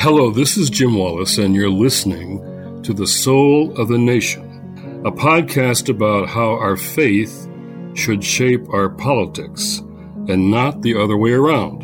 Hello, this is Jim Wallis, and you're listening to The Soul of the Nation, a podcast about how our faith should shape our politics and not the other way around.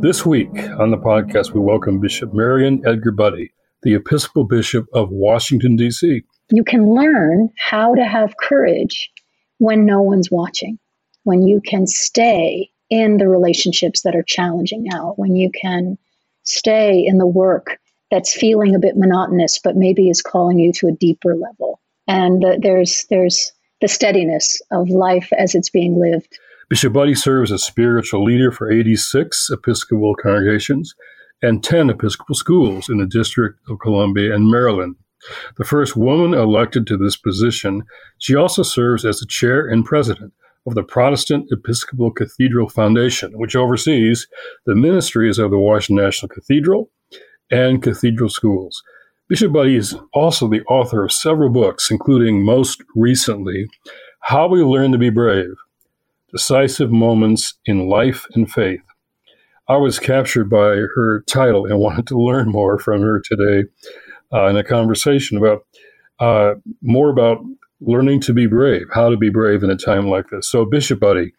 This week on the podcast, we welcome Bishop Mariann Edgar Budde, the Episcopal Bishop of Washington, D.C. You can learn how to have courage when no one's watching, when you can stay in the relationships that are challenging now, when you can stay in the work that's feeling a bit monotonous, but maybe is calling you to a deeper level. And there's there's the steadiness of life as it's being lived. Bishop Budde serves as spiritual leader for 86 Episcopal congregations and 10 Episcopal schools in the District of Columbia and Maryland. The first woman elected to this position, she also serves as the chair and president of the Protestant Episcopal Cathedral Foundation, which oversees the ministries of the Washington National Cathedral and cathedral schools. Bishop Budde is also the author of several books, including most recently, How We Learn to Be Brave Decisive Moments in Life and Faith. I was captured by her title and wanted to learn more from her today uh, in a conversation about uh, more about learning to be brave, how to be brave in a time like this. So, Bishop Budde,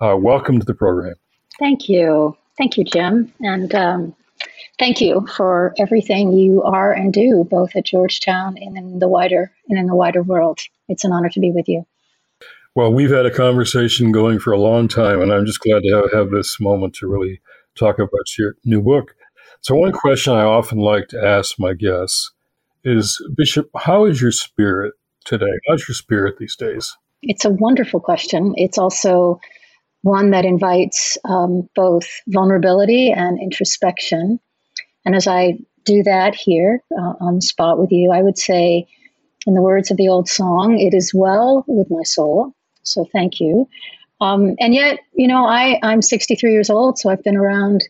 uh, welcome to the program. Thank you. Thank you, Jim. And um, thank you for everything you are and do, both at Georgetown and in the wider and in the wider world. It's an honor to be with you. Well, we've had a conversation going for a long time, and I'm just glad to have, have this moment to really talk about your new book. So, one question I often like to ask my guests is Bishop, how is your spirit today? How's your spirit these days? It's a wonderful question. It's also one that invites um, both vulnerability and introspection. And as I do that here uh, on the spot with you, I would say, in the words of the old song, it is well with my soul. So thank you. Um, and yet, you know, I, I'm 63 years old, so I've been around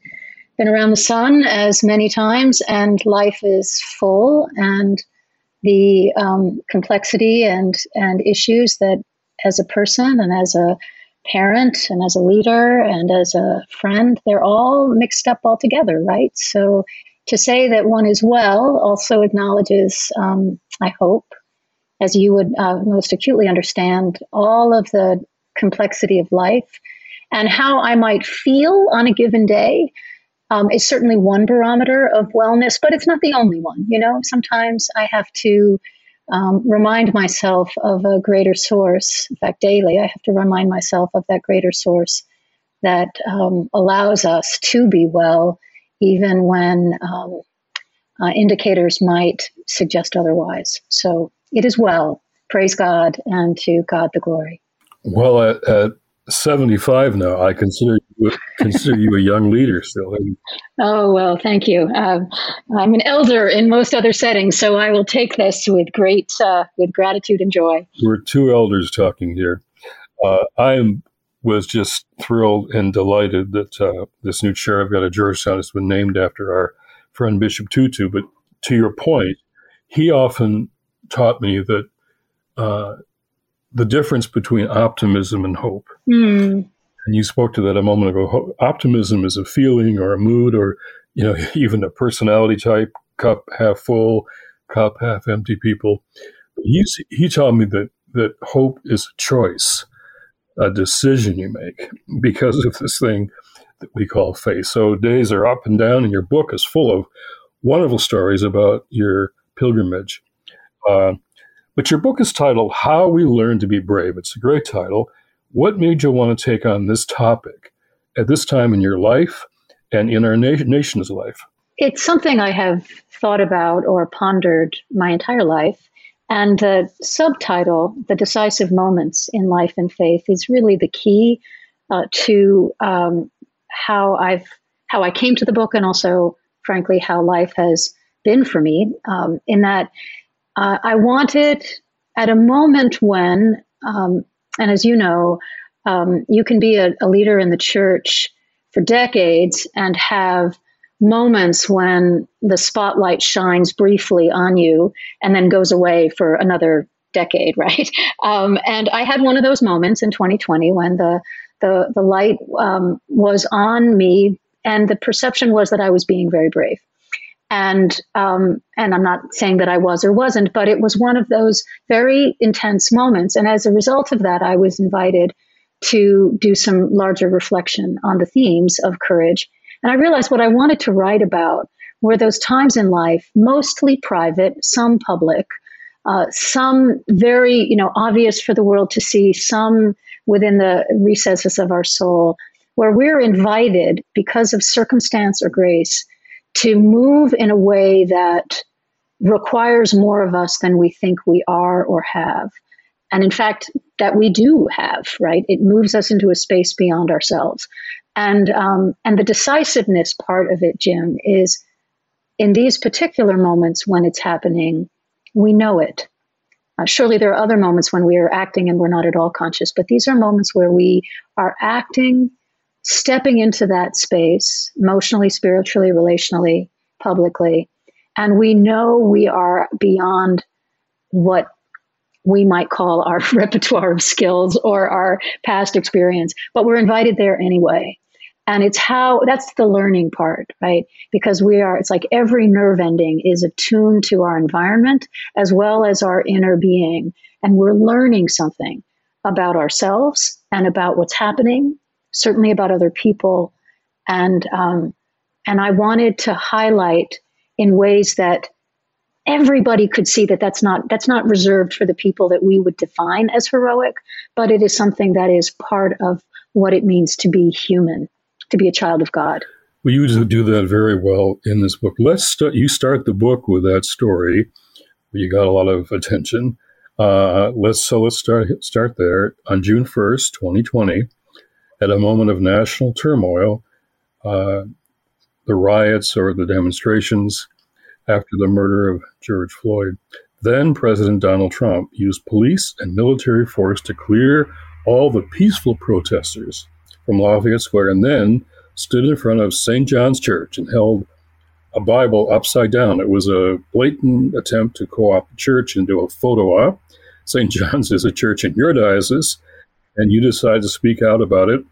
been around the sun as many times, and life is full. And the um, complexity and and issues that as a person and as a parent and as a leader and as a friend they're all mixed up all together right? So to say that one is well also acknowledges um, i hope as you would uh, most acutely understand all of the complexity of life and how i might feel on a given day um, is certainly one barometer of wellness, but it's not the only one. You know, sometimes I have to um, remind myself of a greater source. In fact, daily, I have to remind myself of that greater source that um, allows us to be well, even when um, uh, indicators might suggest otherwise. So it is well. Praise God and to God the glory. Well, at, at 75 now. I consider you, consider you a young leader still. Oh, well, thank you. Uh, I'm an elder in most other settings, so I will take this with great, uh, with gratitude and joy. We're two elders talking here. Uh, I am, was just thrilled and delighted that uh, this new chair I've got at Georgetown has been named after our friend Bishop Tutu. But to your point, he often taught me that uh, the difference between optimism and hope. Mm. And you spoke to that a moment ago. Optimism is a feeling or a mood or, you know, even a personality type, cup half full, cup half empty people. He's, he taught me that, that hope is a choice, a decision you make because of this thing that we call faith. So days are up and down, and your book is full of wonderful stories about your pilgrimage. Uh, but your book is titled How We Learn to Be Brave. It's a great title. What made you want to take on this topic at this time in your life and in our na- nation's life? It's something I have thought about or pondered my entire life. And the subtitle, The Decisive Moments in Life and Faith, is really the key uh, to um, how I've how I came to the book and also, frankly, how life has been for me. Um, in that uh, I wanted at a moment when, um, and as you know, um, you can be a, a, leader in the church for decades and have moments when the spotlight shines briefly on you and then goes away for another decade, right? Um, and I had one of those moments in 2020 when the the, the light um, was on me, and the perception was that I was being very brave. And um, and I'm not saying that I was or wasn't, but it was one of those very intense moments. And as a result of that, I was invited to do some larger reflection on the themes of courage. And I realized what I wanted to write about were those times in life, mostly private, some public, uh, some very you know obvious for the world to see, some within the recesses of our soul, where we're invited because of circumstance or grace to move in a way that requires more of us than we think we are or have. And in fact, that we do have, right? It moves us into a space beyond ourselves. And, um, and the decisiveness part of it, Jim, is in these particular moments when it's happening, we know it. Uh, surely there are other moments when we are acting and we're not at all conscious, but these are moments where we are acting stepping into that space emotionally, spiritually, relationally, publicly, and we know we are beyond what we might call our repertoire of skills or our past experience, but we're invited there anyway. And it's how that's the learning part, right? Because we are, it's like every nerve ending is attuned to our environment as well as our inner being. And we're learning something about ourselves and about what's happening certainly about other people, and um, and I wanted to highlight in ways that everybody could see that that's not that's not reserved for the people that we would define as heroic, but it is something that is part of what it means to be human, to be a child of God. Well, you do that very well in this book. Let's. You start the book with that story. You got a lot of attention. Uh, let's so let's start start there on June first, twenty twenty at a moment of national turmoil, uh, the riots or the demonstrations after the murder of George Floyd. Then President Donald Trump used police and military force to clear all the peaceful protesters from Lafayette Square and then stood in front of St. John's Church and held a Bible upside down. It was a blatant attempt to co opt the church into a photo op. St. John's is a church in your diocese, and you decide to speak out about it.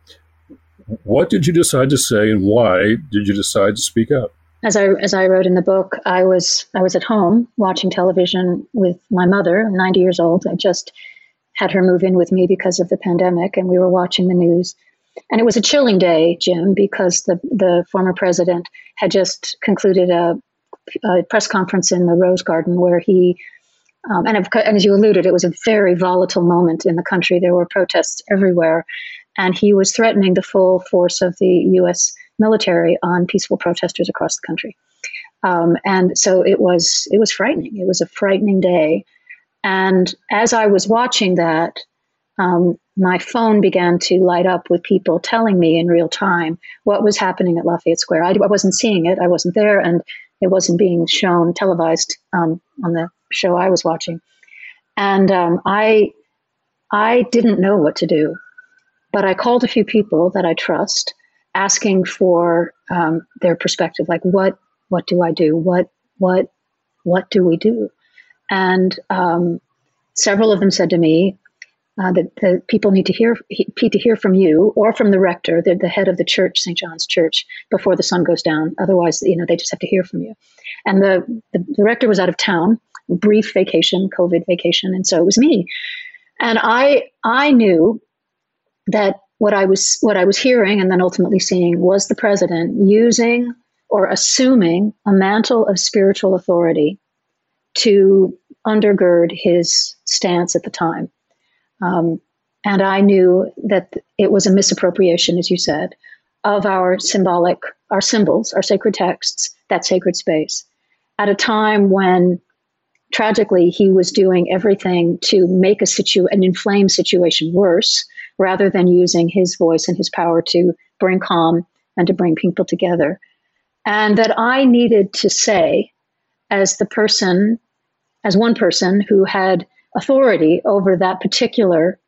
What did you decide to say, and why did you decide to speak out? As I as I wrote in the book, I was I was at home watching television with my mother, 90 years old. I just had her move in with me because of the pandemic, and we were watching the news. And it was a chilling day, Jim, because the the former president had just concluded a, a press conference in the Rose Garden where he um, and, and, as you alluded, it was a very volatile moment in the country. There were protests everywhere, and he was threatening the full force of the U.S. military on peaceful protesters across the country. Um, and so it was it was frightening. It was a frightening day. And as I was watching that, um, my phone began to light up with people telling me in real time what was happening at Lafayette Square. I, I wasn't seeing it. I wasn't there, and it wasn't being shown televised um, on the show I was watching, and um, I I didn't know what to do, but I called a few people that I trust, asking for um, their perspective. Like, what what do I do? What what what do we do? And um, several of them said to me, uh, that the people need to hear need to hear from you or from the rector, the, the head of the church, St. John's Church, before the sun goes down. Otherwise, you know, they just have to hear from you. And the, the, the rector was out of town, brief vacation, COVID vacation, and so it was me. And I I knew that what I was what I was hearing and then ultimately seeing was the president using or assuming a mantle of spiritual authority to undergird his stance at the time. Um, and I knew that it was a misappropriation, as you said, of our symbolic, our symbols, our sacred texts, that sacred space, at a time when tragically he was doing everything to make a situ an inflamed situation worse rather than using his voice and his power to bring calm and to bring people together. And that i needed to say as the person as one person who had authority over that particular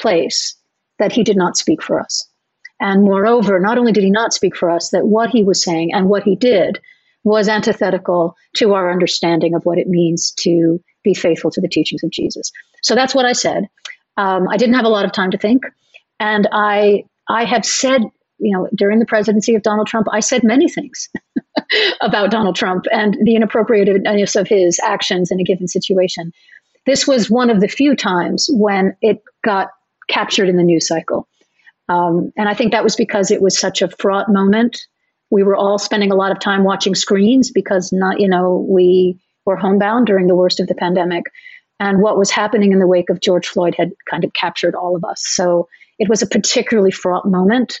place that he did not speak for us. And moreover, not only did he not speak for us, that what he was saying and what he did was antithetical to our understanding of what it means to be faithful to the teachings of Jesus. So that's what I said. Um, I didn't have a lot of time to think, and I I have said, you know, during the presidency of Donald Trump, I said many things. about Donald Trump and the inappropriateness of his actions in a given situation. This was one of the few times when it got captured in the news cycle. Um, and I think that was because it was such a fraught moment. We were all spending a lot of time watching screens because not, you know, we were homebound during the worst of the pandemic. And what was happening in the wake of George Floyd had kind of captured all of us. So it was a particularly fraught moment.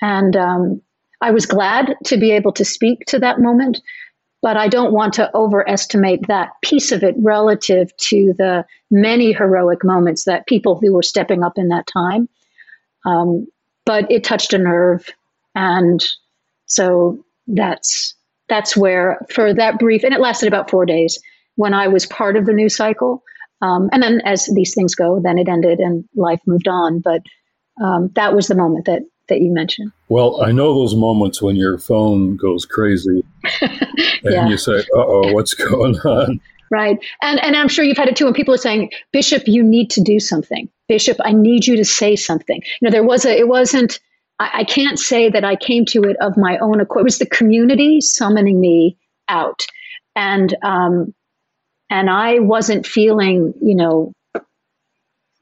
And um, I was glad to be able to speak to that moment, but I don't want to overestimate that piece of it relative to the many heroic moments that people who were stepping up in that time. Um, but it touched a nerve, and so that's that's where for that brief, and it lasted about four days when I was part of the news cycle. Um, and then, as these things go, then it ended and life moved on. But um, that was the moment that that you mentioned. Well, I know those moments when your phone goes crazy and yeah. you say, "Uh oh, what's going on?" Right, and and I'm sure you've had it too. When people are saying, "Bishop, you need to do something." Bishop, I need you to say something. You know, there was a. It wasn't. I, I can't say that I came to it of my own accord. It was the community summoning me out, and um, and I wasn't feeling, you know,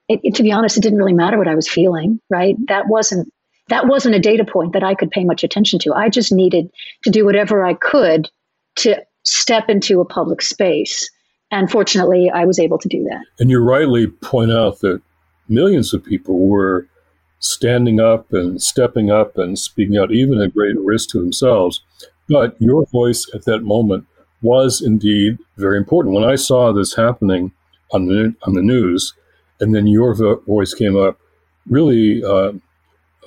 it, it, to be honest, it didn't really matter what I was feeling, right? That wasn't that wasn't a data point that I could pay much attention to. I just needed to do whatever I could to step into a public space. And fortunately, I was able to do that. And you rightly point out that millions of people were standing up and stepping up and speaking out, even at great risk to themselves. But your voice at that moment was indeed very important. When I saw this happening on the on the news, and then your voice came up, really uh,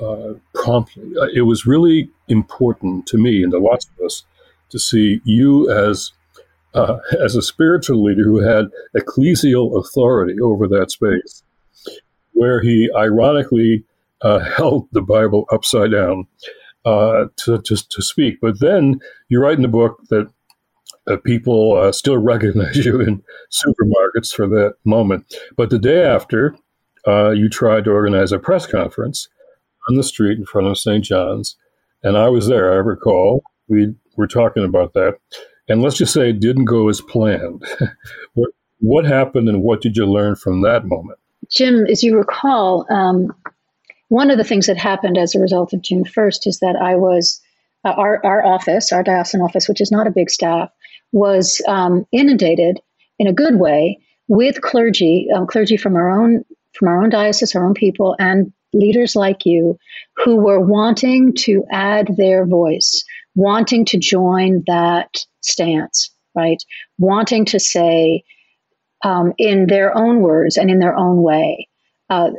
uh, promptly. Uh, it was really important to me and to lots of us to see you as uh, as a spiritual leader who had ecclesial authority over that space, where he ironically uh, held the Bible upside down uh, to, to, to speak. But then you write in the book that uh, people uh, still recognize you in supermarkets for that moment. But the day after, you tried to organize a press conference on the street in front of St. John's. And I was there, I recall. We were talking about that. And let's just say it didn't go as planned. what, what happened and what did you learn from that moment? Jim, as you recall, um, one of the things that happened as a result of June 1st is that I was, uh, our, our office, our diocesan office, which is not a big staff, was um, inundated in a good way with clergy, um, clergy from our own from our own diocese, our own people, and leaders like you who were wanting to add their voice, wanting to join that stance, right? Wanting to say, um, in their own words and in their own way, uh,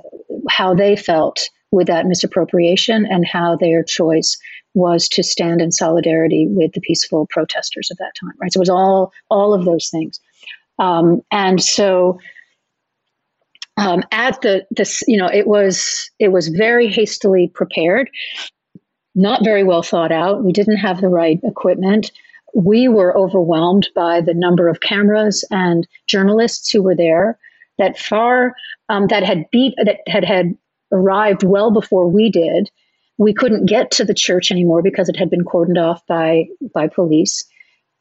how they felt with that misappropriation and how their choice was to stand in solidarity with the peaceful protesters of that time, right? So it was all all of those things, um, and so um, at the this you know it was it was very hastily prepared not very well thought out. We didn't have the right equipment. We were overwhelmed by the number of cameras and journalists who were there that far um, that had beat that had had arrived well before we did. We couldn't get to the church anymore because it had been cordoned off by by police.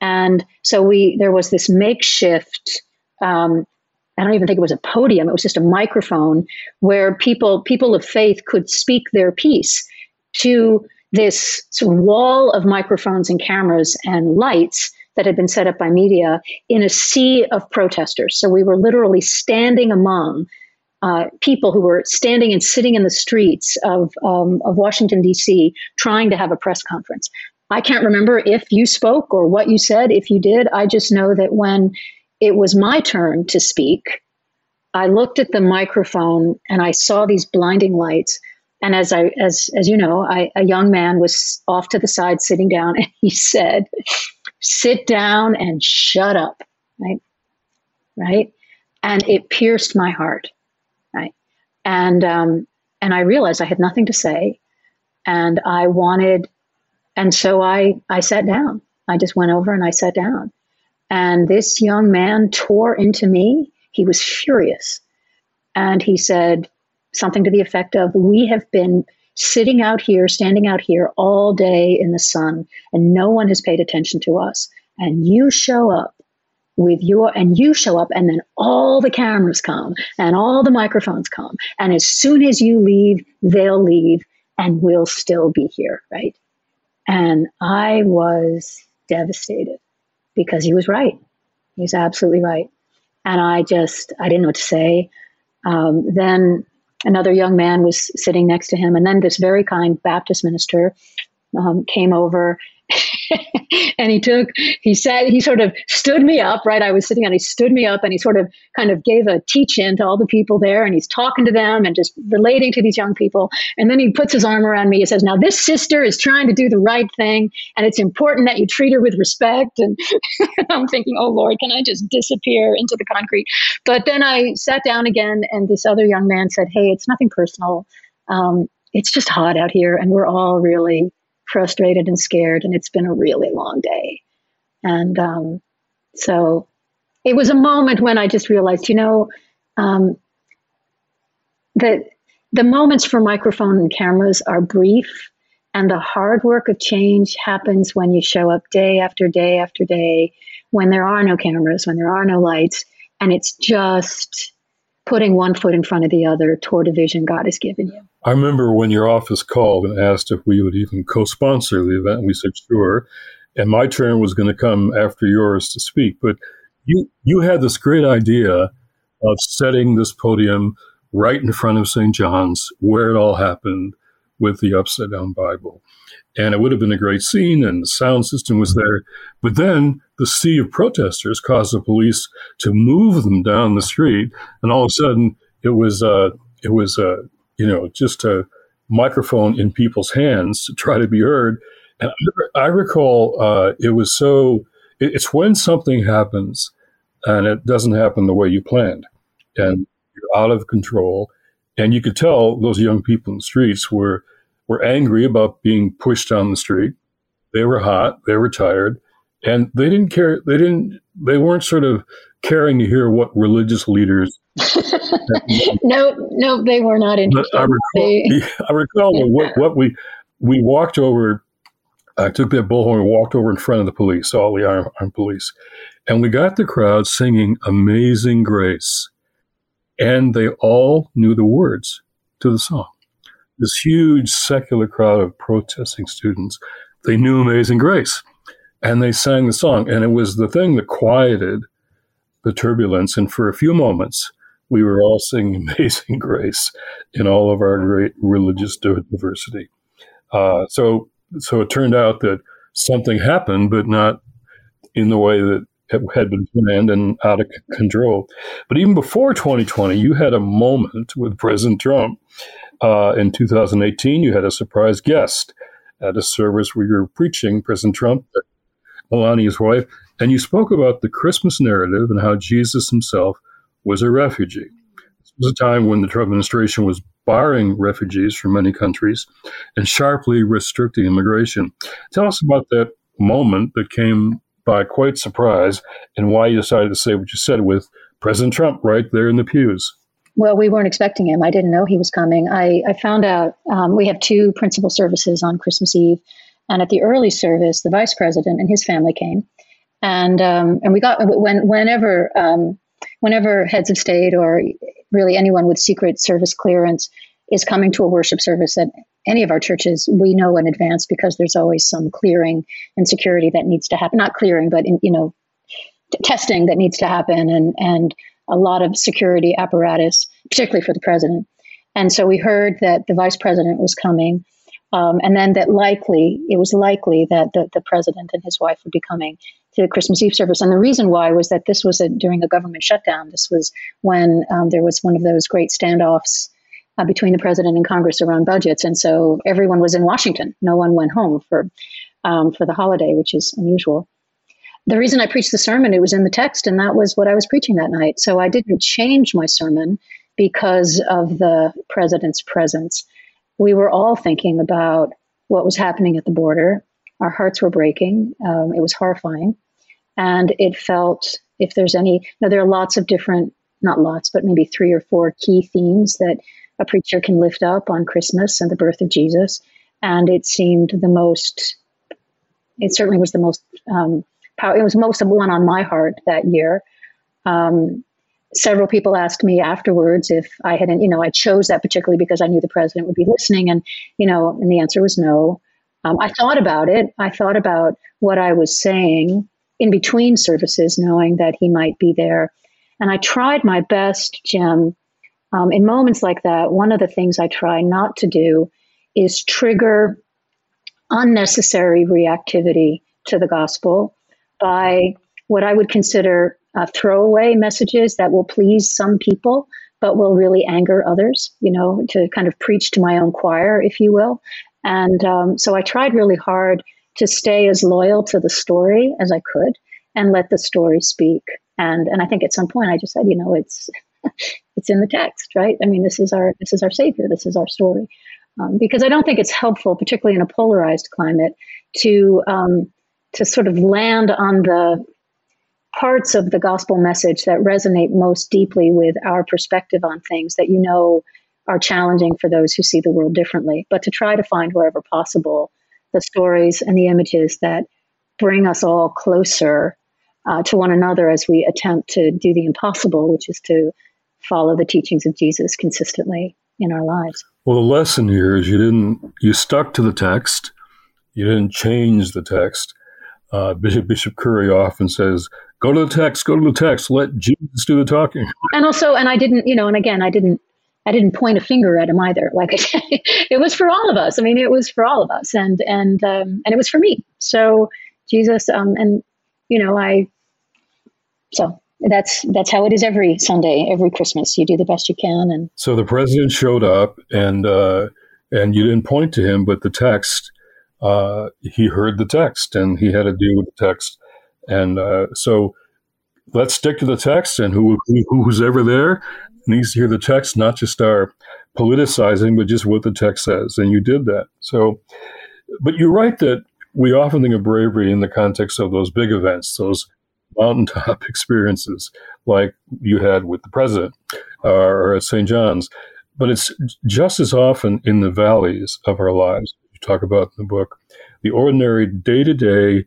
And so we there was this makeshift um, I don't even think it was a podium. It was just a microphone where people people of faith could speak their piece to this sort of wall of microphones and cameras and lights that had been set up by media in a sea of protesters. So we were literally standing among uh, people who were standing and sitting in the streets of, um, of Washington, D.C., trying to have a press conference. I can't remember if you spoke or what you said. If you did, I just know that when it was my turn to speak. I looked at the microphone and I saw these blinding lights. And as I, as as you know, I, a young man was off to the side, sitting down, and he said, "Sit down and shut up." Right, right, and it pierced my heart. Right, and um, and I realized I had nothing to say, and I wanted, and so I I sat down. I just went over and I sat down, and this young man tore into me. He was furious. And he said something to the effect of, We have been sitting out here, standing out here all day in the sun, and no one has paid attention to us. And you show up with your, and you show up, and then all the cameras come and all the microphones come. And as soon as you leave, they'll leave, and we'll still be here, right? And I was devastated because he was right. He was absolutely right. And I just, I didn't know what to say. Um, then another young man was sitting next to him. And then this very kind Baptist minister um, came over and he took, he said, he sort of stood me up, right? I was sitting and he stood me up and he sort of kind of gave a teach in to all the people there and he's talking to them and just relating to these young people. And then he puts his arm around me. He says, Now, this sister is trying to do the right thing and it's important that you treat her with respect. And I'm thinking, Oh Lord, can I just disappear into the concrete? But then I sat down again and this other young man said, Hey, it's nothing personal. Um, it's just hot out here and we're all really frustrated and scared, and it's been a really long day. And um, so it was a moment when I just realized, you know, um, that the moments for microphone and cameras are brief, and the hard work of change happens when you show up day after day after day, when there are no cameras, when there are no lights, and it's just putting one foot in front of the other toward a vision God has given you. I remember when your office called and asked if we would even co sponsor the event. and We said, sure. And my turn was going to come after yours to speak. But you, you had this great idea of setting this podium right in front of St. John's, where it all happened with the upside down Bible. And it would have been a great scene, and the sound system was there. But then the sea of protesters caused the police to move them down the street, and all of a sudden it was uh, it was uh, you know, just a microphone in people's hands to try to be heard. And I recall uh, it was so, it's when something happens and it doesn't happen the way you planned and you're out of control. And you could tell those young people in the streets were, were angry about being pushed down the street. They were hot, they were tired, and they didn't care. They didn't, they weren't sort of caring to hear what religious leaders no, no, they were not interested. I recall, they, I recall what, what we we walked over. I took that bullhorn and walked over in front of the police, all the armed, armed police, and we got the crowd singing "Amazing Grace," and they all knew the words to the song. This huge secular crowd of protesting students, they knew "Amazing Grace," and they sang the song, and it was the thing that quieted the turbulence. And for a few moments, we were all singing Amazing Grace in all of our great religious diversity. Uh, so, so it turned out that something happened, but not in the way that it had been planned and out of control. But even before 2020, you had a moment with President Trump. Uh, in 2018, you had a surprise guest at a service where you were preaching President Trump, Melania's wife, and you spoke about the Christmas narrative and how Jesus himself was a refugee. This was a time when the Trump administration was barring refugees from many countries and sharply restricting immigration. Tell us about that moment that came by quite surprise and why you decided to say what you said with President Trump right there in the pews. Well, we weren't expecting him. I didn't know he was coming. I, I found out um, we have two principal services on Christmas Eve. And at the early service, the vice president and his family came. And um, and we got when whenever um, whenever heads of state or really anyone with secret service clearance is coming to a worship service at any of our churches, we know in advance because there's always some clearing and security that needs to happen. Not clearing, but in, you know, t- testing that needs to happen, and and a lot of security apparatus, particularly for the president. And so we heard that the vice president was coming, um, and then that likely it was likely that the, the president and his wife would be coming to the Christmas Eve service. And the reason why was that this was a, during a government shutdown. This was when um, there was one of those great standoffs uh, between the president and Congress around budgets, and so everyone was in Washington. No one went home for um, for the holiday, which is unusual. The reason I preached the sermon, it was in the text, and that was what I was preaching that night. So I didn't change my sermon because of the president's presence. We were all thinking about what was happening at the border. Our hearts were breaking. Um, it was horrifying. And it felt, if there's any, know, there are lots of different, not lots, but maybe three or four key themes that a preacher can lift up on Christmas and the birth of Jesus. And it seemed the most, it certainly was the most, um, power, it was most of one on my heart that year. Um, several people asked me afterwards if I hadn't, you know, I chose that particularly because I knew the president would be listening. And, you know, and the answer was no. Um, I thought about it. I thought about what I was saying in between services, knowing that he might be there. And I tried my best, Jim. Um, in moments like that, one of the things I try not to do is trigger unnecessary reactivity to the gospel by what I would consider uh, throwaway messages that will please some people, but will really anger others, you know, to kind of preach to my own choir, if you will. And um, so I tried really hard to stay as loyal to the story as I could and let the story speak. And and I think at some point I just said, you know, it's it's in the text, right? I mean, this is our this is our savior. This is our story. Um, because I don't think it's helpful, particularly in a polarized climate, to um, to sort of land on the parts of the gospel message that resonate most deeply with our perspective on things that you know are challenging for those who see the world differently, but to try to find wherever possible the stories and the images that bring us all closer uh, to one another as we attempt to do the impossible, which is to follow the teachings of Jesus consistently in our lives. Well, the lesson here is you didn't you stuck to the text, you didn't change the text. Uh, Bishop Bishop Curry often says, "Go to the text, go to the text, let Jesus do the talking." And also, and I didn't, you know, and again, I didn't I didn't point a finger at him either. Like it was for all of us. I mean, it was for all of us, and and um, and it was for me. So Jesus, um, and you know, I. So that's that's how it is every Sunday, every Christmas. You do the best you can, and so the president showed up, and uh, and you didn't point to him, but the text. Uh, he heard the text, and he had to deal with the text, and uh, so let's stick to the text and who who's ever there needs to hear the text, not just our politicizing, but just what the text says. And you did that. So, but you're right that we often think of bravery in the context of those big events, those mountaintop experiences like you had with the president uh, or at St. John's. But it's just as often in the valleys of our lives, you talk about in the book, the ordinary day to day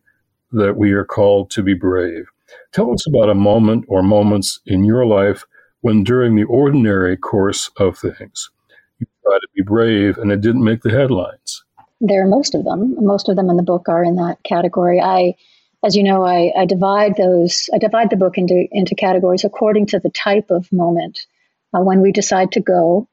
that we are called to be brave. Tell us about a moment or moments in your life when during the ordinary course of things you try to be brave and it didn't make the headlines. There are most of them. Most of them in the book are in that category. I, as you know, I, I divide those. I divide the book into into categories according to the type of moment. Uh, when we decide to go,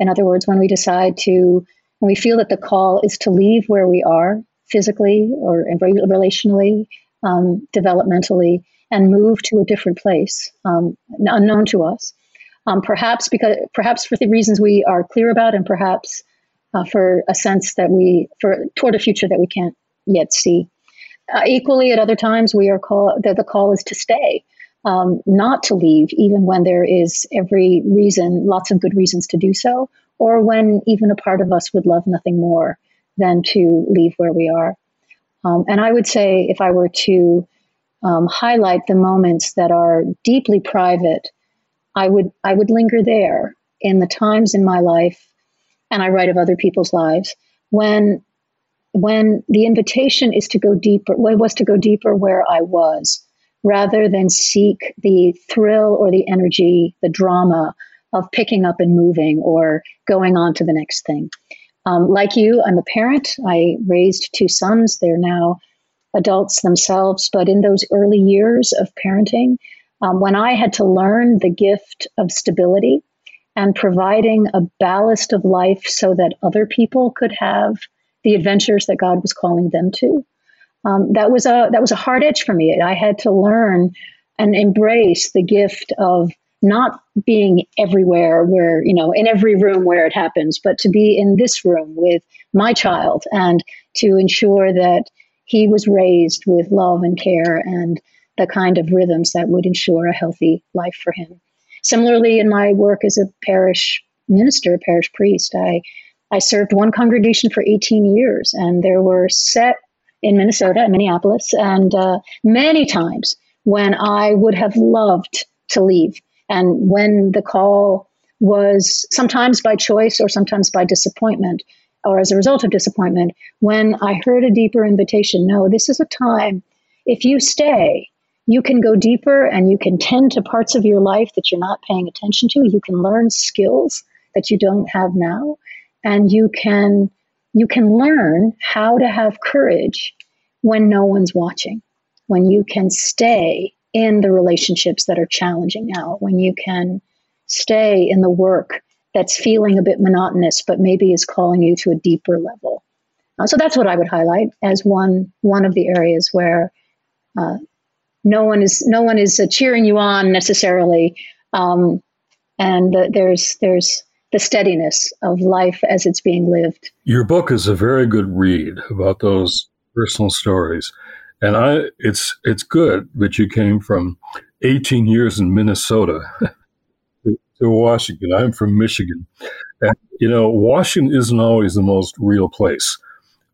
in other words, when we decide to, when we feel that the call is to leave where we are physically or relationally, um, developmentally, and move to a different place, um, unknown to us. Um, perhaps because perhaps for the reasons we are clear about, and perhaps uh, for a sense that we for toward a future that we can't yet see. Uh, equally, at other times, we are called that the call is to stay, um, not to leave, even when there is every reason, lots of good reasons to do so, or when even a part of us would love nothing more than to leave where we are. Um, and I would say, if I were to um, highlight the moments that are deeply private, I would I would linger there in the times in my life, and I write of other people's lives when when the invitation is to go deeper. Was to go deeper where I was, rather than seek the thrill or the energy, the drama of picking up and moving or going on to the next thing. Um, like you, I'm a parent. I raised two sons. They're now adults themselves, but in those early years of parenting, um, when I had to learn the gift of stability and providing a ballast of life so that other people could have the adventures that God was calling them to. Um, that was a that was a hard edge for me. I had to learn and embrace the gift of not being everywhere where you know in every room where it happens, but to be in this room with my child and to ensure that he was raised with love and care and the kind of rhythms that would ensure a healthy life for him. Similarly, in my work as a parish minister, parish priest, I, I served one congregation for 18 years, and there were set in Minnesota, in Minneapolis, and uh, many times when I would have loved to leave. And when the call was sometimes by choice or sometimes by disappointment or as a result of disappointment when I heard a deeper invitation no, this is a time, if you stay, you can go deeper and you can tend to parts of your life that you're not paying attention to. You can learn skills that you don't have now. And you can you can learn how to have courage when no one's watching, when you can stay in the relationships that are challenging now, when you can stay in the work that's feeling a bit monotonous, but maybe is calling you to a deeper level. Uh, so that's what I would highlight as one one of the areas where uh, no one is no one is uh, cheering you on necessarily, um, and there's there's the steadiness of life as it's being lived. Your book is a very good read about those personal stories, and I it's it's good that you came from 18 years in Minnesota to, to Washington. I'm from Michigan, and you know Washington isn't always the most real place,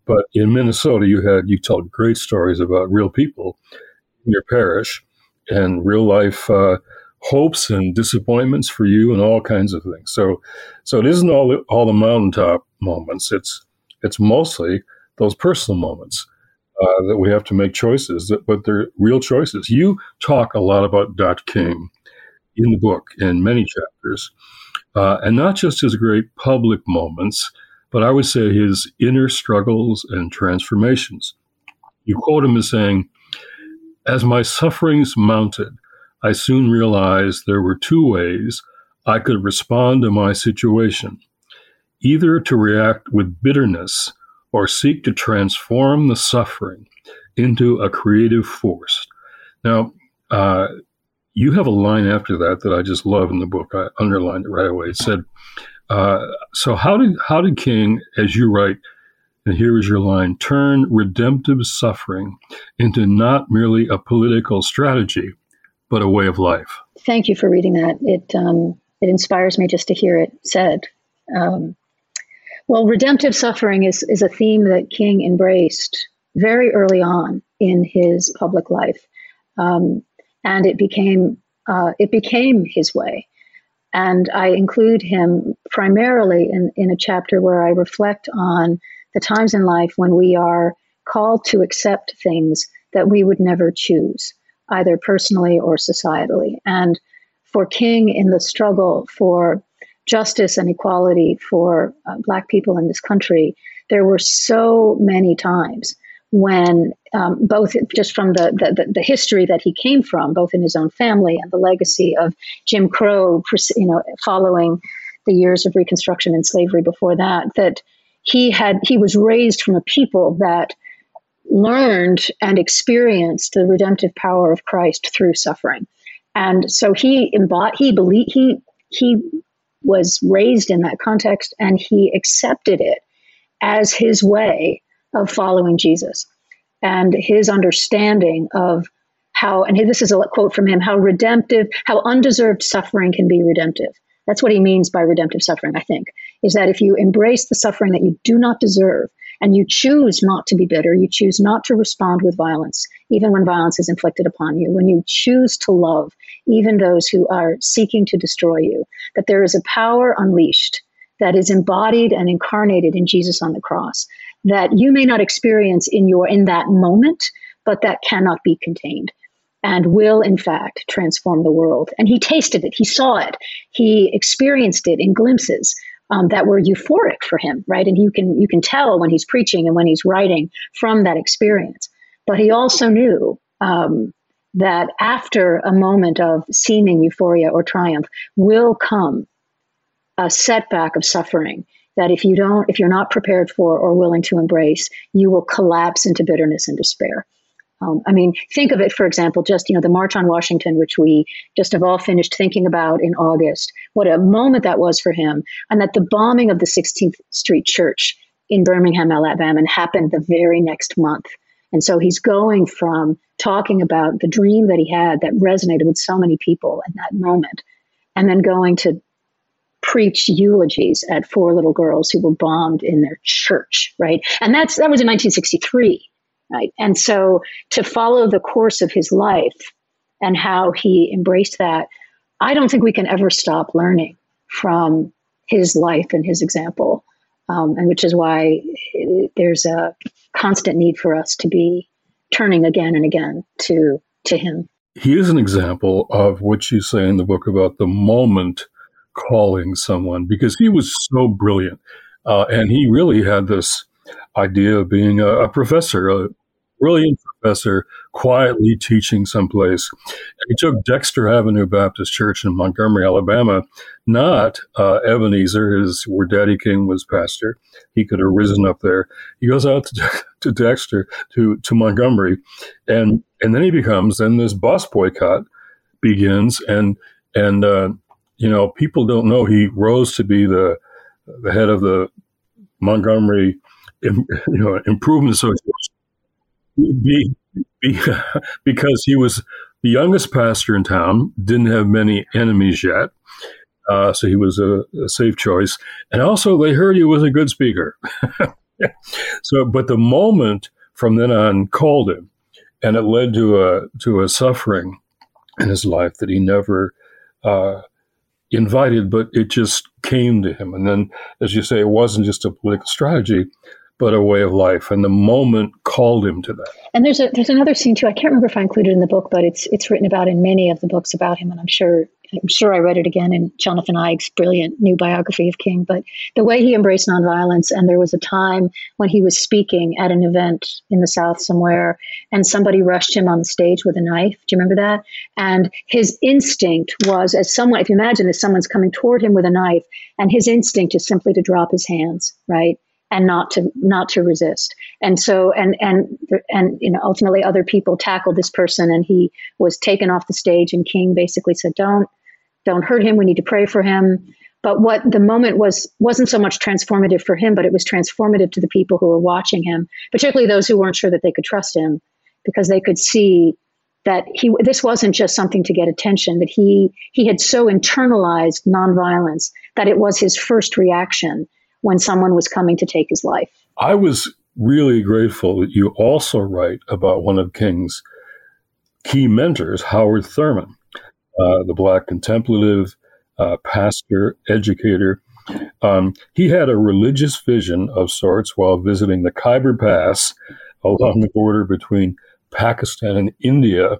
but in Minnesota you had you told great stories about real people in your parish and real life. Uh, hopes and disappointments for you and all kinds of things. So, so it isn't all the, all the mountaintop moments. It's it's mostly those personal moments uh, that we have to make choices, that, but they're real choices. You talk a lot about Dot King in the book in many chapters, uh, and not just his great public moments, but I would say his inner struggles and transformations. You quote him as saying, "As my sufferings mounted." I soon realized there were two ways I could respond to my situation either to react with bitterness or seek to transform the suffering into a creative force. Now, uh, you have a line after that that I just love in the book. I underlined it right away. It said, uh, "So how did how did King, as you write, and here is your line, turn redemptive suffering into not merely a political strategy, but a way of life. Thank you for reading that. It um, it inspires me just to hear it said. Um, well, redemptive suffering is is a theme that King embraced very early on in his public life, um, and it became uh, it became his way. And I include him primarily in, in a chapter where I reflect on the times in life when we are called to accept things that we would never choose either personally or societally. And for King in the struggle for justice and equality for uh, Black people in this country, there were so many times when um, both just from the, the, the history that he came from, both in his own family and the legacy of Jim Crow, you know, following the years of Reconstruction and slavery before that, that he had he was raised from a people that learned and experienced the redemptive power of Christ through suffering. And so he embodied, he believed, he, he was raised in that context and he accepted it as his way of following Jesus and his understanding of how, and this is a quote from him, how redemptive, how undeserved suffering can be redemptive. That's what he means by redemptive suffering, I think, is that if you embrace the suffering that you do not deserve, and you choose not to be bitter, you choose not to respond with violence, even when violence is inflicted upon you, when you choose to love even those who are seeking to destroy you, that there is a power unleashed that is embodied and incarnated in Jesus on the cross that you may not experience in your in that moment, but that cannot be contained and will in fact transform the world. And he tasted it, he saw it, he experienced it in glimpses um, that were euphoric for him, right? And you can you can tell when he's preaching and when he's writing from that experience. But he also knew um, that after a moment of seeming euphoria or triumph will come a setback of suffering that if you don't if you're not prepared for or willing to embrace you will collapse into bitterness and despair um, I mean, think of it, for example, just you know the March on Washington, which we just have all finished thinking about in August. What a moment that was for him, and that the bombing of the 16th Street Church in Birmingham, Alabama, happened the very next month. And so he's going from talking about the dream that he had that resonated with so many people in that moment, and then going to preach eulogies at four little girls who were bombed in their church, right? And that's that was in 1963 right? And so to follow the course of his life and how he embraced that, I don't think we can ever stop learning from his life and his example, um, and which is why there's a constant need for us to be turning again and again to to him. He is an example of what you say in the book about the moment calling someone because he was so brilliant, uh, and he really had this idea of being a, a professor, a brilliant professor, quietly teaching someplace. And he took Dexter Avenue Baptist Church in Montgomery, Alabama, not uh, Ebenezer, his, where Daddy King was pastor. He could have risen up there. He goes out to, to Dexter, to, to Montgomery, and, and then he becomes, then this bus boycott begins, and, and, uh, you know, people don't know he rose to be the, the head of the Montgomery you know, Improvement Association be, be, because he was the youngest pastor in town, didn't have many enemies yet. Uh, so he was a, a, safe choice. And also, they heard he was a good speaker. so, but the moment from then on called him, and it led to a to a suffering in his life that he never uh, invited, but it just came to him. And then, as you say, it wasn't just a political strategy; but a way of life. And the moment called him to that. And there's a there's another scene too. I can't remember if I included in the book, but it's it's written about in many of the books about him, and I'm sure I'm sure I read it again in Jonathan Eig's brilliant new biography of King. But the way he embraced nonviolence, and there was a time when he was speaking at an event in the South somewhere, and somebody rushed him on the stage with a knife. Do you remember that? And his instinct was, as someone, if you imagine, as someone's coming toward him with a knife, and his instinct is simply to drop his hands, right? and not to not to resist and so and and and you know ultimately other people tackled this person and he was taken off the stage and king basically said don't don't hurt him we need to pray for him but what the moment was wasn't so much transformative for him but it was transformative to the people who were watching him particularly those who weren't sure that they could trust him because they could see that he this wasn't just something to get attention that he he had so internalized nonviolence that it was his first reaction when someone was coming to take his life. I was really grateful that you also write about one of King's key mentors, Howard Thurman, uh, the Black contemplative, uh, pastor, educator. Um, he had a religious vision of sorts while visiting the Khyber Pass along the border between Pakistan and India.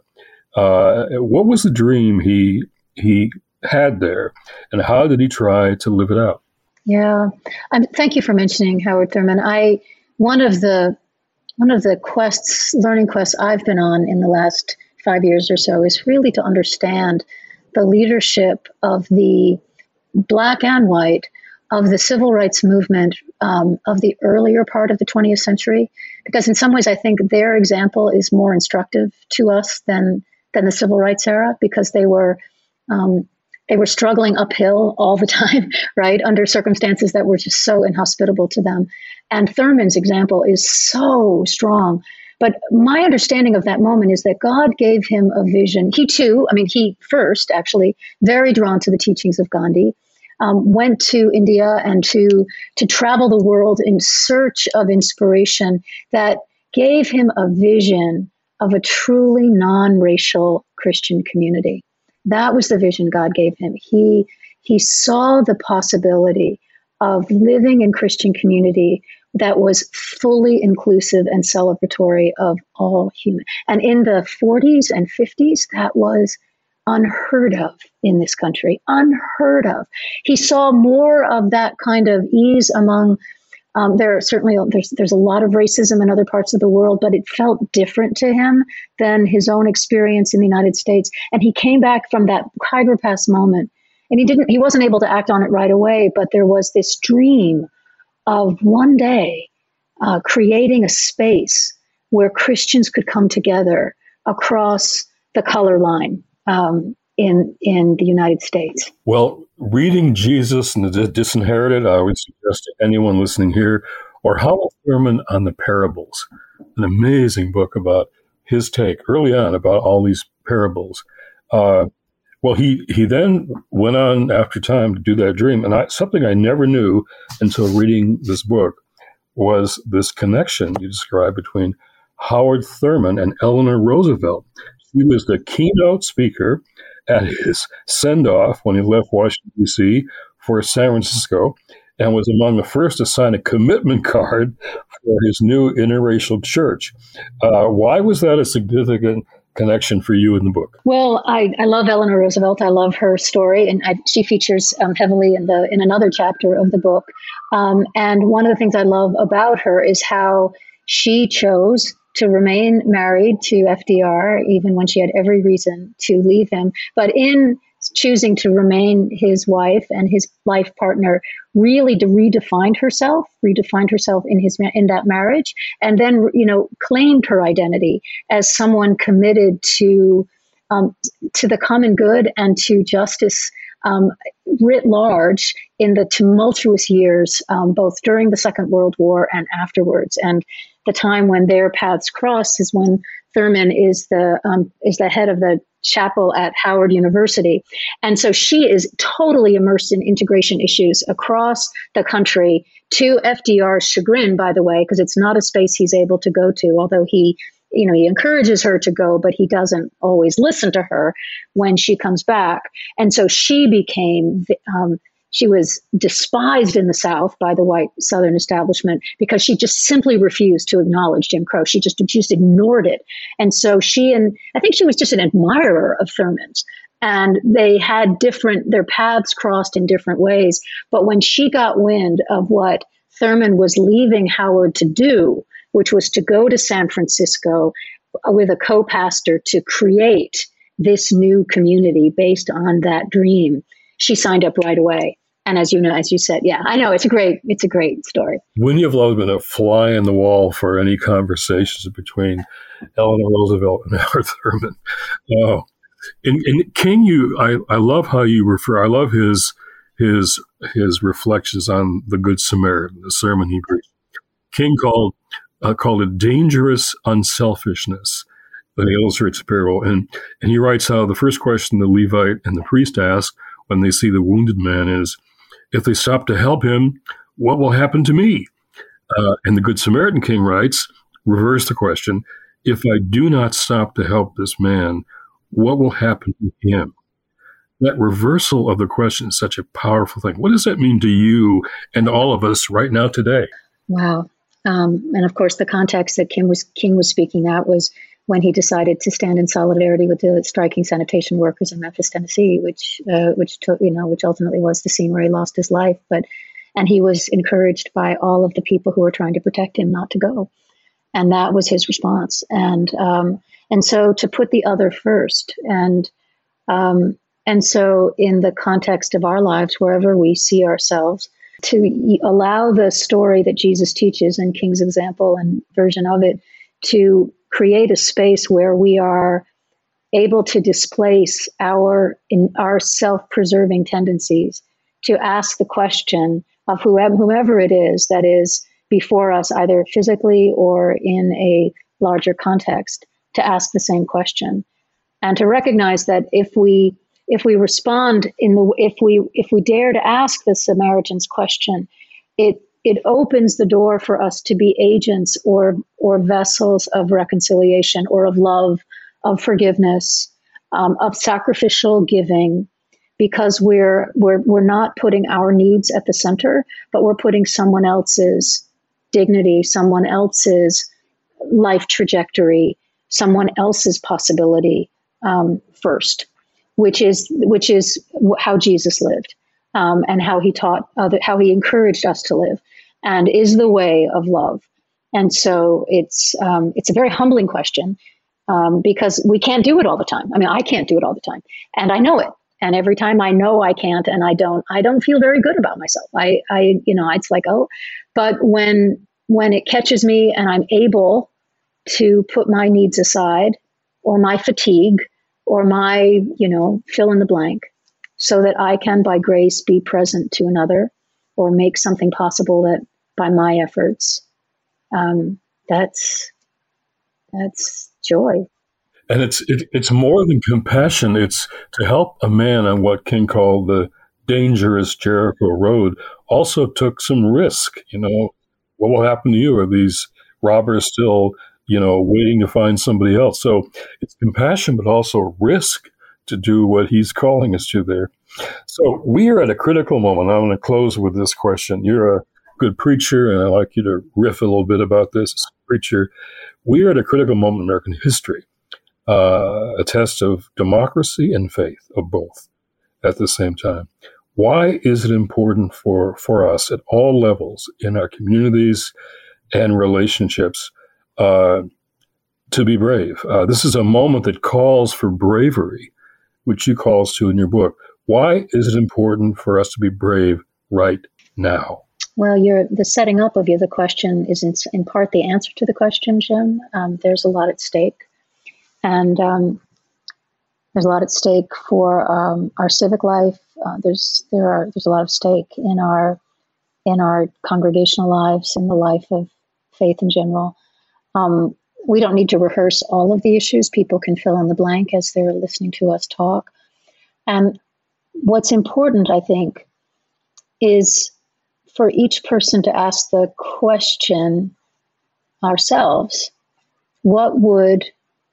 Uh, what was the dream he he had there, and how did he try to live it out? Yeah, um, thank you for mentioning Howard Thurman. I one of the one of the quests, learning quests I've been on in the last five years or so is really to understand the leadership of the black and white of the civil rights movement um, of the earlier part of the 20th century, because in some ways I think their example is more instructive to us than than the civil rights era, because they were um, they were struggling uphill all the time, right, under circumstances that were just so inhospitable to them. And Thurman's example is so strong. But my understanding of that moment is that God gave him a vision. He too, I mean, he first actually very drawn to the teachings of Gandhi, um, went to India and to to travel the world in search of inspiration that gave him a vision of a truly non-racial Christian community. That was the vision God gave him. He he saw the possibility of living in Christian community that was fully inclusive and celebratory of all human. And in the 40s and 50s, that was unheard of in this country. Unheard of. He saw more of that kind of ease among um, there certainly there's there's a lot of racism in other parts of the world, but it felt different to him than his own experience in the United States. And he came back from that Khyber Pass moment, and he didn't he wasn't able to act on it right away, but there was this dream of one day uh, creating a space where Christians could come together across the color line. Um, in in the United States. Well, reading Jesus and the Disinherited, I would suggest to anyone listening here, or Howard Thurman on the parables, an amazing book about his take early on about all these parables. Uh, well, he he then went on after time to do that dream, and I, something I never knew until reading this book was this connection you described between Howard Thurman and Eleanor Roosevelt. He was the keynote speaker at his send off when he left Washington, D.C. for San Francisco and was among the first to sign a commitment card for his new interracial church. Uh, why was that a significant connection for you in the book? Well, I, I love Eleanor Roosevelt. I love her story, and I, she features um, heavily in the in another chapter of the book. Um, and one of the things I love about her is how she chose to remain married to FDR, even when she had every reason to leave him. But in choosing to remain his wife and his life partner really to redefined herself redefined herself in his in that marriage and then you know claimed her identity as someone committed to um, to the common good and to justice um, writ large in the tumultuous years, um, both during the Second World War and afterwards. And the time when their paths cross is when Thurman is the um, is the head of the chapel at Howard University, and so she is totally immersed in integration issues across the country. To FDR's chagrin, by the way, because it's not a space he's able to go to, although he you know, he encourages her to go, but he doesn't always listen to her when she comes back. And so she became, um, she was despised in the South by the white Southern establishment because she just simply refused to acknowledge Jim Crow. She just, just ignored it. And so she and I think she was just an admirer of Thurman's. And they had different, their paths crossed in different ways. But when she got wind of what Thurman was leaving Howard to do, which was to go to San Francisco with a co pastor to create this new community based on that dream. She signed up right away. And as you know, as you said, yeah, I know it's a great, it's a great story. Wouldn't you have loved been a fly in the wall for any conversations between Eleanor Roosevelt and Howard Thurman? Oh, and, in King, you, I, I love how you refer. I love his his his reflections on the Good Samaritan, the sermon he preached. King called uh, called it dangerous unselfishness that he illustrates the parable. And, and he writes how the first question the Levite and the priest ask when they see the wounded man is, if they stop to help him, what will happen to me? Uh, and the Good Samaritan King writes, reverse the question, if I do not stop to help this man, what will happen to him? That reversal of the question is such a powerful thing. What does that mean to you and all of us right now today? Wow. Um, and of course, the context that King was King was speaking at was when he decided to stand in solidarity with the striking sanitation workers in Memphis, Tennessee, which uh, which took you know which ultimately was the scene where he lost his life. But and he was encouraged by all of the people who were trying to protect him not to go, and that was his response. And um, and so to put the other first, and um, and so in the context of our lives, wherever we see ourselves to allow the story that Jesus teaches and King's example and version of it to create a space where we are able to displace our in our self-preserving tendencies to ask the question of whoever, whomever it is that is before us either physically or in a larger context to ask the same question. And to recognize that if we if we respond in the if we if we dare to ask the Samaritan's question, it it opens the door for us to be agents or or vessels of reconciliation or of love, of forgiveness, um, of sacrificial giving, because we're we're we're not putting our needs at the center, but we're putting someone else's dignity, someone else's life trajectory, someone else's possibility um, first which is which is how Jesus lived um, and how he taught other, how he encouraged us to live, and is the way of love. And so it's um, it's a very humbling question um, because we can't do it all the time. I mean, I can't do it all the time, and I know it. And every time I know I can't, and I don't, I don't feel very good about myself. I, I, you know, it's like, oh, but when when it catches me and I'm able to put my needs aside or my fatigue or my, you know, fill in the blank so that I can, by grace, be present to another or make something possible that by my efforts. Um, that's that's joy. And it's it, it's more than compassion. It's to help a man on what King called the dangerous Jericho road. Also took some risk. You know, what will happen to you? Are these robbers still you know, waiting to find somebody else. So it's compassion, but also risk to do what He's calling us to there. So we are at a critical moment. I'm going to close with this question. You're a good preacher, and I'd like you to riff a little bit about this. Preacher, we are at a critical moment in American history, uh, a test of democracy and faith, of both at the same time. Why is it important for, for us at all levels in our communities and relationships uh, to be brave? Uh, this is a moment that calls for bravery, which you calls to in your book. Why is it important for us to be brave right now? Well, the setting up of you, the question is in, in part the answer to the question, Jim. Um, there's a lot at stake. And um, there's a lot at stake for um, our civic life. Uh, there's there are there's a lot of stake in our in our congregational lives, in the life of faith in general. Um, we don't need to rehearse all of the issues. People can fill in the blank as they're listening to us talk. And what's important, I think, is for each person to ask the question ourselves what would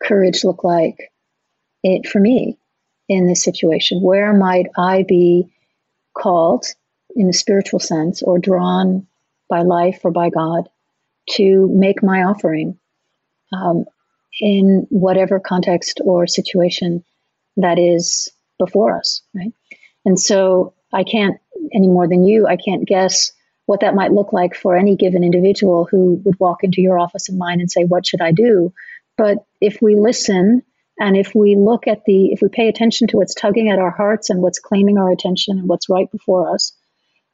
courage look like it, for me in this situation? Where might I be called in a spiritual sense or drawn by life or by God to make my offering um, in whatever context or situation that is before us, right? And so I can't any more than you, I can't guess what that might look like for any given individual who would walk into your office and mine and say, What should I do? But if we listen and if we look at the, if we pay attention to what's tugging at our hearts and what's claiming our attention and what's right before us,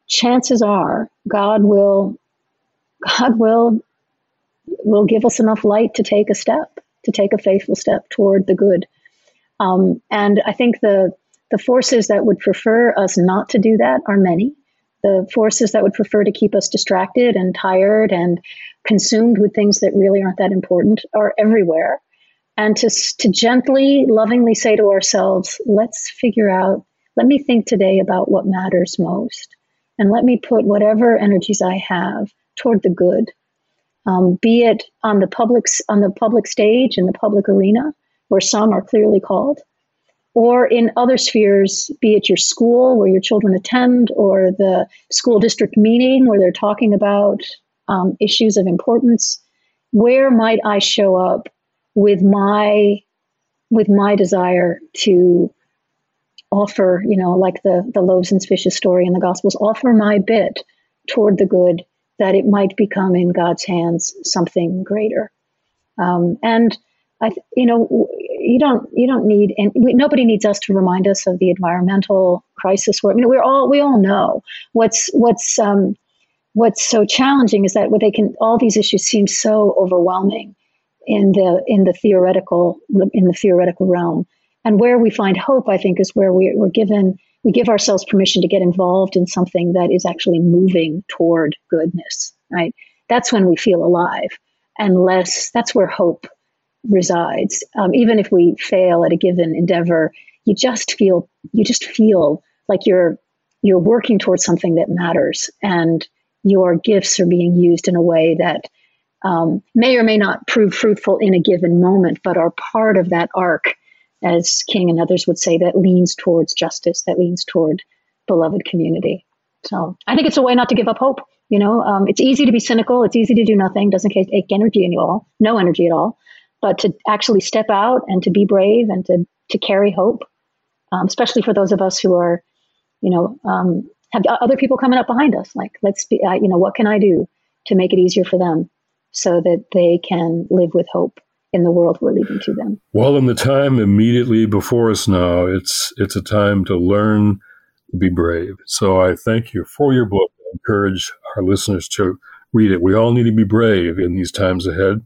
chances are God will, God will, will give us enough light to take a step, to take a faithful step toward the good. Um, and I think the the forces that would prefer us not to do that are many. The forces that would prefer to keep us distracted and tired and consumed with things that really aren't that important are everywhere and to, to gently, lovingly say to ourselves, let's figure out, let me think today about what matters most. And let me put whatever energies I have toward the good, um, be it on the public on the public stage in the public arena, where some are clearly called, or in other spheres, be it your school where your children attend, or the school district meeting where they're talking about um, issues of importance. Where might I show up with my with my desire to offer, you know, like the the loaves and fishes story in the Gospels, offer my bit toward the good that it might become in God's hands something greater. Um, and I, you know, you don't you don't need and we, nobody needs us to remind us of the environmental crisis. Where I mean, we're all we all know what's what's um, what's so challenging is that what they can all these issues seem so overwhelming in the in the theoretical in the theoretical realm. And where we find hope, I think, is where we, we're given we give ourselves permission to get involved in something that is actually moving toward goodness. Right? That's when we feel alive, unless that's where hope resides. Um, even if we fail at a given endeavor, you just feel you just feel like you're you're working towards something that matters, and your gifts are being used in a way that um, may or may not prove fruitful in a given moment, but are part of that arc, as King and others would say, that leans towards justice, that leans toward beloved community. So I think it's a way not to give up hope. You know, um, it's easy to be cynical. It's easy to do nothing. Doesn't take energy at all, no energy at all. But to actually step out and to be brave and to to carry hope, um, especially for those of us who are, you know, um, have other people coming up behind us. Like, let's be, uh, you know, what can I do to make it easier for them? so that they can live with hope in the world we're leaving to them. Well, in the time immediately before us now, it's it's a time to learn to be brave. So I thank you for your book. I encourage our listeners to read it. We all need to be brave in these times ahead.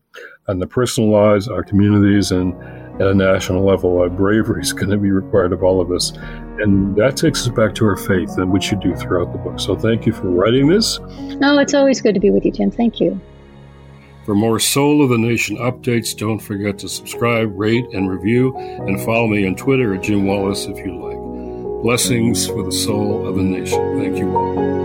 On the personal lives, our communities, and at a national level, our bravery is going to be required of all of us. And that takes us back to our faith and which you do throughout the book. So thank you for writing this. No, it's always good to be with you, Tim. Thank you. For more Soul of the Nation updates, don't forget to subscribe, rate, and review, and follow me on Twitter at Jim Wallis if you like. Blessings for the soul of the nation. Thank you all.